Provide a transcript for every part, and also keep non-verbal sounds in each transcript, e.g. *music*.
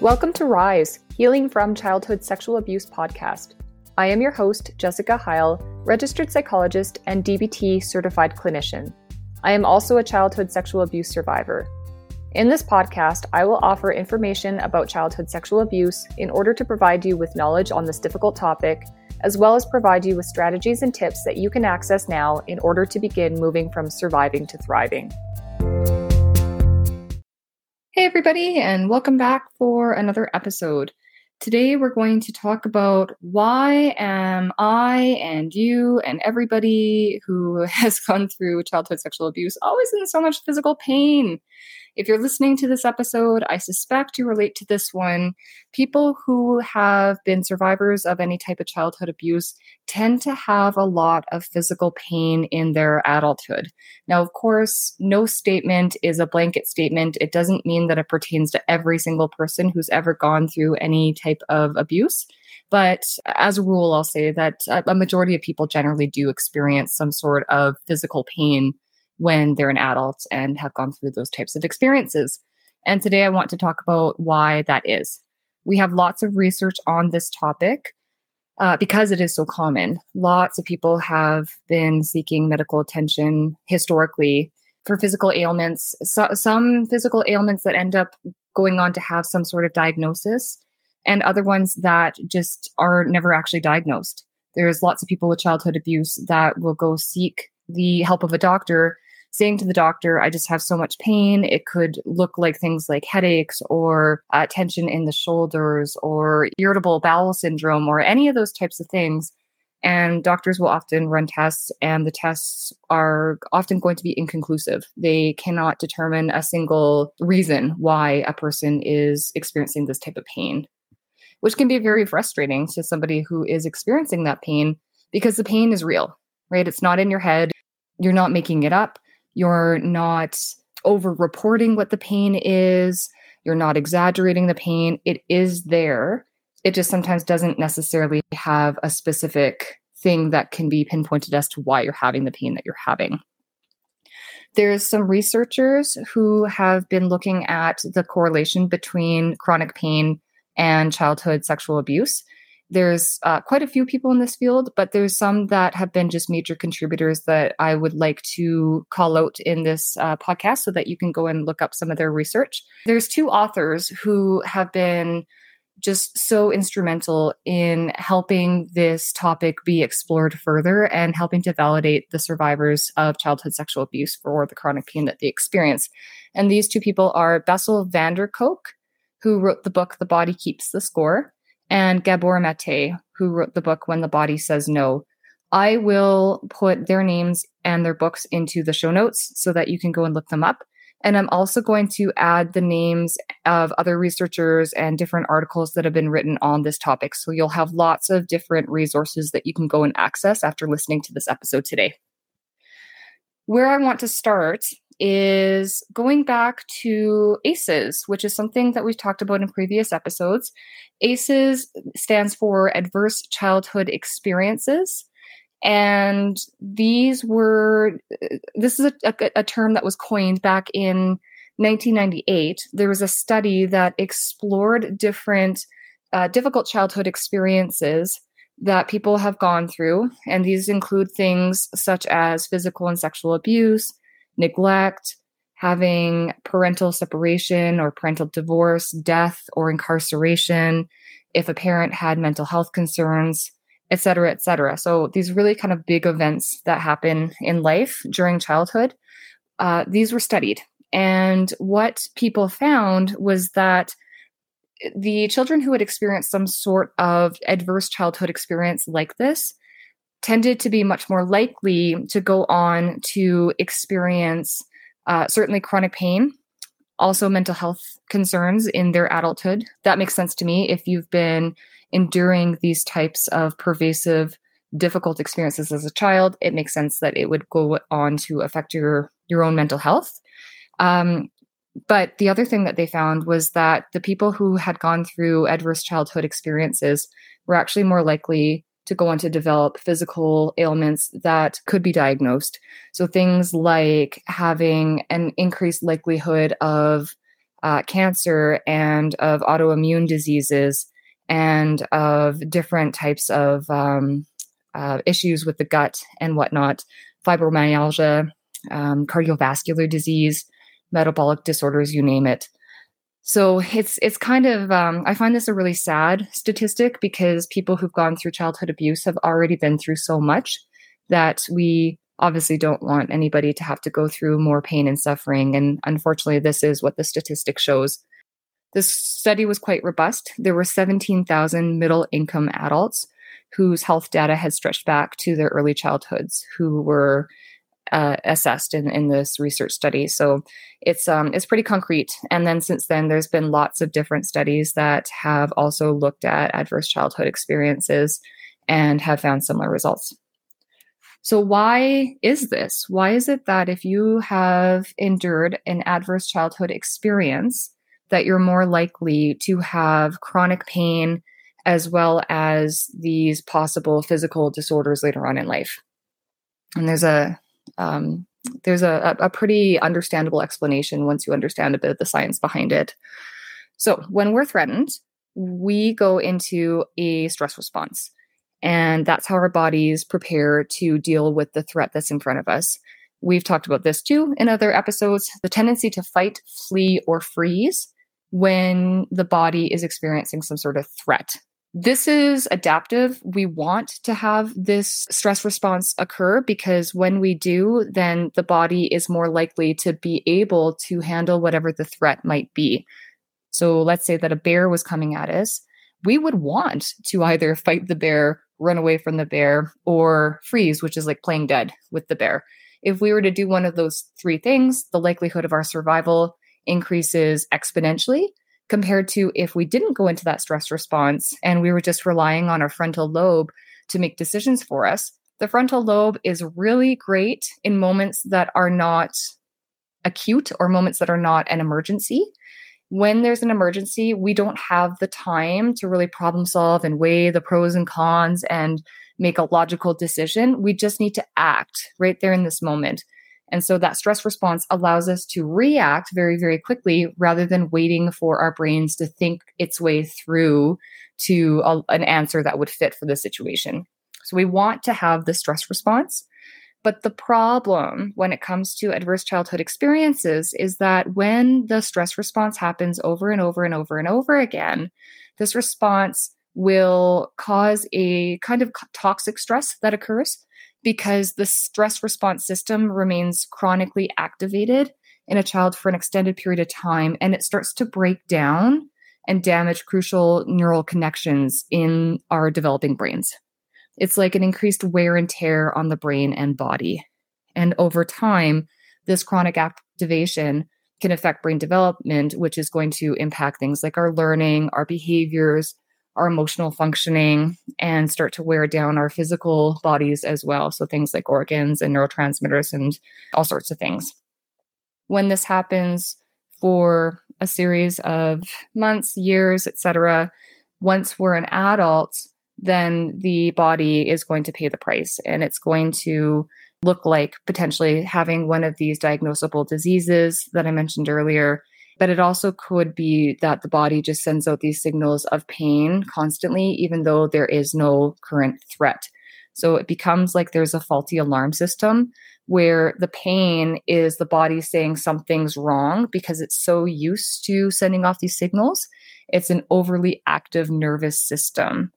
Welcome to Rise, Healing from Childhood Sexual Abuse podcast. I am your host, Jessica Heil, registered psychologist and DBT certified clinician. I am also a childhood sexual abuse survivor. In this podcast, I will offer information about childhood sexual abuse in order to provide you with knowledge on this difficult topic, as well as provide you with strategies and tips that you can access now in order to begin moving from surviving to thriving. Hey, everybody, and welcome back for another episode. Today, we're going to talk about why am I and you and everybody who *laughs* has gone through childhood sexual abuse always in so much physical pain. If you're listening to this episode, I suspect you relate to this one. People who have been survivors of any type of childhood abuse tend to have a lot of physical pain in their adulthood. Now, of course, no statement is a blanket statement. It doesn't mean that it pertains to every single person who's ever gone through any type of abuse. But as a rule, I'll say that a majority of people generally do experience some sort of physical pain when they're an adult and have gone through those types of experiences. And today I want to talk about why that is. We have lots of research on this topic uh, because it is so common. Lots of people have been seeking medical attention historically for physical ailments, so, some physical ailments that end up going on to have some sort of diagnosis, and other ones that just are never actually diagnosed. There's lots of people with childhood abuse that will go seek the help of a doctor saying to the doctor, I just have so much pain. It could look like things like headaches or uh, tension in the shoulders or irritable bowel syndrome or any of those types of things. And doctors will often run tests, and the tests are often going to be inconclusive. They cannot determine a single reason why a person is experiencing this type of pain, which can be very frustrating to somebody who is experiencing that pain because the pain is real, right? It's not in your head. You're not making it up. You're not over reporting what the pain is. You're not exaggerating the pain. It is there. It just sometimes doesn't necessarily have a specific thing that can be pinpointed as to why you're having the pain that you're having. There's some researchers who have been looking at the correlation between chronic pain and childhood sexual abuse there's uh, quite a few people in this field, but there's some that have been just major contributors that I would like to call out in this uh, podcast so that you can go and look up some of their research. There's two authors who have been just so instrumental in helping this topic be explored further and helping to validate the survivors of childhood sexual abuse for the chronic pain that they experience. And these two people are Bessel van der Kolk, who wrote the book The Body Keeps the Score, and Gabor Mate, who wrote the book When the Body Says No. I will put their names and their books into the show notes so that you can go and look them up. And I'm also going to add the names of other researchers and different articles that have been written on this topic. So you'll have lots of different resources that you can go and access after listening to this episode today. Where I want to start is going back to ACEs, which is something that we've talked about in previous episodes. ACEs stands for Adverse Childhood Experiences. And these were, this is a, a, a term that was coined back in 1998. There was a study that explored different uh, difficult childhood experiences that people have gone through. And these include things such as physical and sexual abuse, neglect, having parental separation or parental divorce, death or incarceration, if a parent had mental health concerns, et cetera, et cetera. So these really kind of big events that happen in life during childhood, uh, these were studied. And what people found was that the children who had experienced some sort of adverse childhood experience like this tended to be much more likely to go on to experience uh, certainly chronic pain, also mental health concerns in their adulthood. That makes sense to me if you've been enduring these types of pervasive, difficult experiences as a child. It makes sense that it would go on to affect your your own mental health. Um, but the other thing that they found was that the people who had gone through adverse childhood experiences were actually more likely to go on to develop physical ailments that could be diagnosed. So things like having an increased likelihood of uh, cancer and of autoimmune diseases and of different types of um, uh, issues with the gut and whatnot, fibromyalgia, um, cardiovascular disease, metabolic disorders, you name it. So it's it's kind of um, I find this a really sad statistic because people who've gone through childhood abuse have already been through so much that we obviously don't want anybody to have to go through more pain and suffering. And unfortunately, this is what the statistic shows. This study was quite robust. There were 17,000 middle income adults whose health data had stretched back to their early childhoods who were uh, assessed in, in this research study. So it's um, it's pretty concrete. And then since then, there's been lots of different studies that have also looked at adverse childhood experiences and have found similar results. So why is this? Why is it that if you have endured an adverse childhood experience, that you're more likely to have chronic pain as well as these possible physical disorders later on in life? And there's a um, there's a, a pretty understandable explanation once you understand a bit of the science behind it. So, when we're threatened, we go into a stress response. And that's how our bodies prepare to deal with the threat that's in front of us. We've talked about this too in other episodes the tendency to fight, flee, or freeze when the body is experiencing some sort of threat. This is adaptive. We want to have this stress response occur because when we do, then the body is more likely to be able to handle whatever the threat might be. So let's say that a bear was coming at us. We would want to either fight the bear, run away from the bear, or freeze, which is like playing dead with the bear. If we were to do one of those three things, the likelihood of our survival increases exponentially compared to if we didn't go into that stress response and we were just relying on our frontal lobe to make decisions for us. The frontal lobe is really great in moments that are not acute or moments that are not an emergency. When there's an emergency, we don't have the time to really problem solve and weigh the pros and cons and make a logical decision. We just need to act right there in this moment. And so that stress response allows us to react very, very quickly rather than waiting for our brains to think its way through to a, an answer that would fit for the situation. So we want to have the stress response. But the problem when it comes to adverse childhood experiences is that when the stress response happens over and over and over and over again, this response will cause a kind of toxic stress that occurs because the stress response system remains chronically activated in a child for an extended period of time and it starts to break down and damage crucial neural connections in our developing brains. It's like an increased wear and tear on the brain and body. And over time, this chronic activation can affect brain development, which is going to impact things like our learning, our behaviors, our emotional functioning and start to wear down our physical bodies as well. So things like organs and neurotransmitters and all sorts of things. When this happens for a series of months, years, etc., once we're an adult, then the body is going to pay the price and it's going to look like potentially having one of these diagnosable diseases that I mentioned earlier but it also could be that the body just sends out these signals of pain constantly, even though there is no current threat. So it becomes like there's a faulty alarm system where the pain is the body saying something's wrong because it's so used to sending off these signals. It's an overly active nervous system.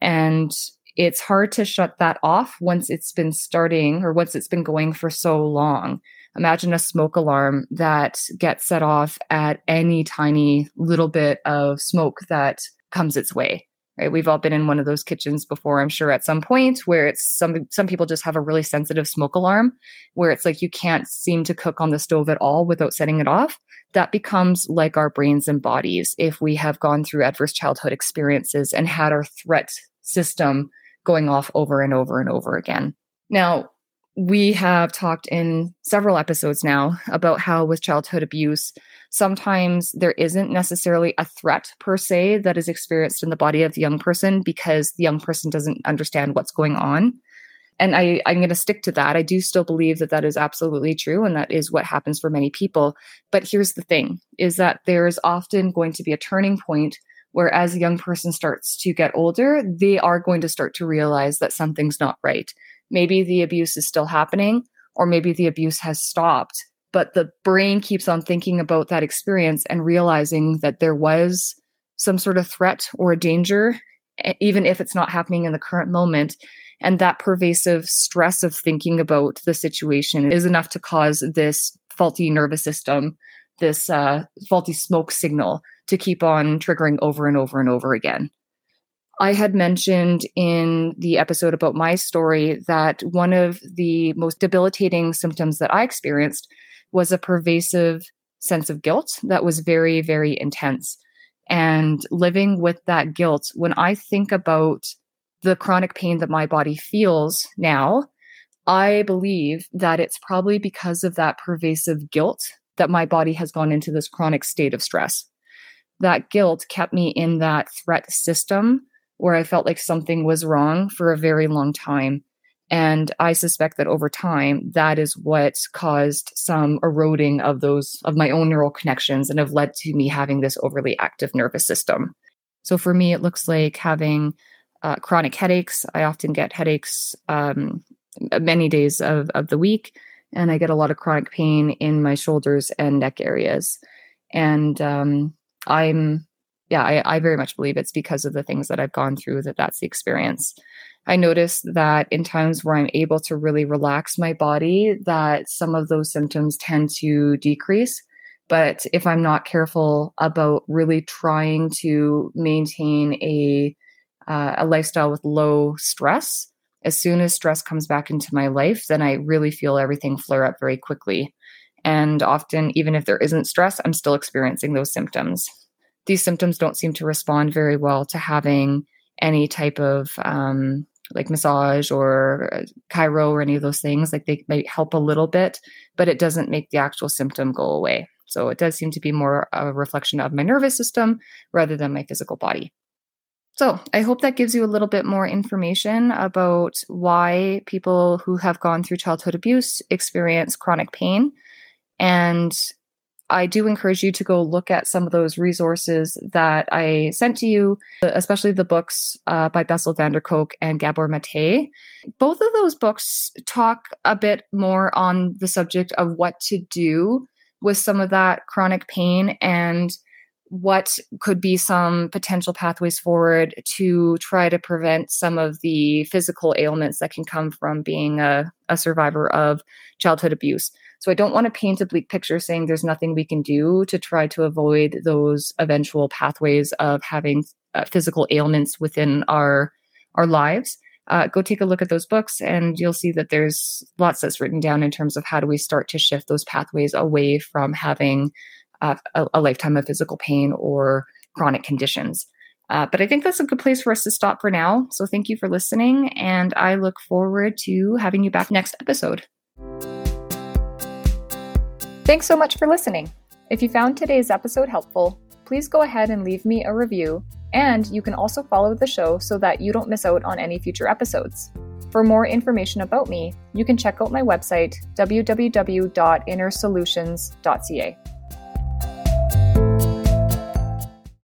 And it's hard to shut that off once it's been starting or once it's been going for so long imagine a smoke alarm that gets set off at any tiny little bit of smoke that comes its way right? We've all been in one of those kitchens before i'm sure at some point where it's some some people just have a really sensitive smoke alarm where it's like you can't seem to cook on the stove at all without setting it off. That becomes like our brains and bodies if we have gone through adverse childhood experiences and had our threat system going off over and over and over again. Now we have talked in several episodes now about how with childhood abuse, sometimes there isn't necessarily a threat per se that is experienced in the body of the young person because the young person doesn't understand what's going on. and I, I'm going to stick to that. I do still believe that that is absolutely true, and that is what happens for many people. But here's the thing: is that there is often going to be a turning point where, as a young person starts to get older, they are going to start to realize that something's not right. Maybe the abuse is still happening, or maybe the abuse has stopped, but the brain keeps on thinking about that experience and realizing that there was some sort of threat or a danger, even if it's not happening in the current moment. And that pervasive stress of thinking about the situation is enough to cause this faulty nervous system, this uh, faulty smoke signal to keep on triggering over and over and over again. I had mentioned in the episode about my story that one of the most debilitating symptoms that I experienced was a pervasive sense of guilt that was very, very intense. And living with that guilt, when I think about the chronic pain that my body feels now, I believe that it's probably because of that pervasive guilt that my body has gone into this chronic state of stress. That guilt kept me in that threat system where I felt like something was wrong for a very long time. And I suspect that over time, that is what caused some eroding of those of my own neural connections and have led to me having this overly active nervous system. So for me, it looks like having uh, chronic headaches. I often get headaches um, many days of, of the week, and I get a lot of chronic pain in my shoulders and neck areas. And um, I'm yeah, I, I very much believe it's because of the things that I've gone through that that's the experience. I notice that in times where I'm able to really relax my body, that some of those symptoms tend to decrease. But if I'm not careful about really trying to maintain a uh, a lifestyle with low stress, as soon as stress comes back into my life, then I really feel everything flare up very quickly. And often, even if there isn't stress, I'm still experiencing those symptoms these symptoms don't seem to respond very well to having any type of um, like massage or uh, chiro or any of those things. Like they might help a little bit, but it doesn't make the actual symptom go away. So it does seem to be more a reflection of my nervous system rather than my physical body. So I hope that gives you a little bit more information about why people who have gone through childhood abuse experience chronic pain and I do encourage you to go look at some of those resources that I sent to you, especially the books uh, by Bessel van der Kolk and Gabor Mate. Both of those books talk a bit more on the subject of what to do with some of that chronic pain and what could be some potential pathways forward to try to prevent some of the physical ailments that can come from being a, a survivor of childhood abuse. So I don't want to paint a bleak picture saying there's nothing we can do to try to avoid those eventual pathways of having uh, physical ailments within our our lives. Uh, go take a look at those books and you'll see that there's lots that's written down in terms of how do we start to shift those pathways away from having uh, a, a, lifetime of physical pain or chronic conditions. Uh, but I think that's a good place for us to stop for now. So thank you for listening, and I look forward to having you back next episode. Thanks so much for listening. If you found today's episode helpful, please go ahead and leave me a review, and you can also follow the show so that you don't miss out on any future episodes. For more information about me, you can check out my website, www.innersolutions.ca.